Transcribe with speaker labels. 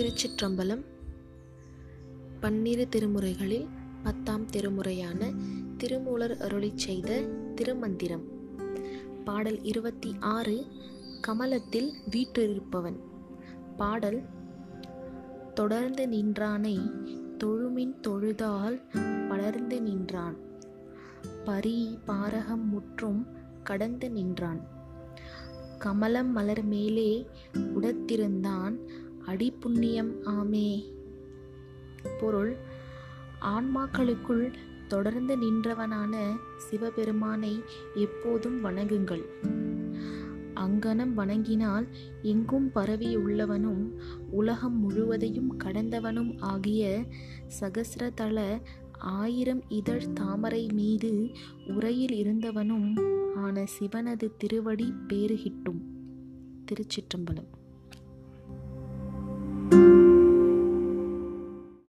Speaker 1: திருச்சிற்றம்பலம் பன்னிரு திருமுறைகளில் பத்தாம் திருமுறையான திருமூலர் அருளி செய்த திருமந்திரம். பாடல் இருபத்தி ஆறு கமலத்தில் வீற்றிருப்பவன். பாடல் தொடர்ந்து நின்றானை தொழுமின் தொழுதால் வளர்ந்து நின்றான். பரி பாரகம் முற்றும் கடந்து நின்றான். கமலம் மலர் மேலே உடத்திருந்தான் அடிப்புண்ணியம் ஆமே. பொருள் ஆன்மாக்களுக்குள் தொடர்ந்து நின்றவனான சிவபெருமானை எப்போதும் வணங்குங்கள். அங்கனம் வணங்கினால் எங்கும் பரவியுள்ளவனும் உலகம் முழுவதையும் கடந்தவனும் ஆகிய சகசிரதள ஆயிரம் இதழ் தாமரை மீது உரையில் இருந்தவனும் ஆன சிவனது திருவடி பேறுகிட்டும். திருச்சிற்றம்பலம்.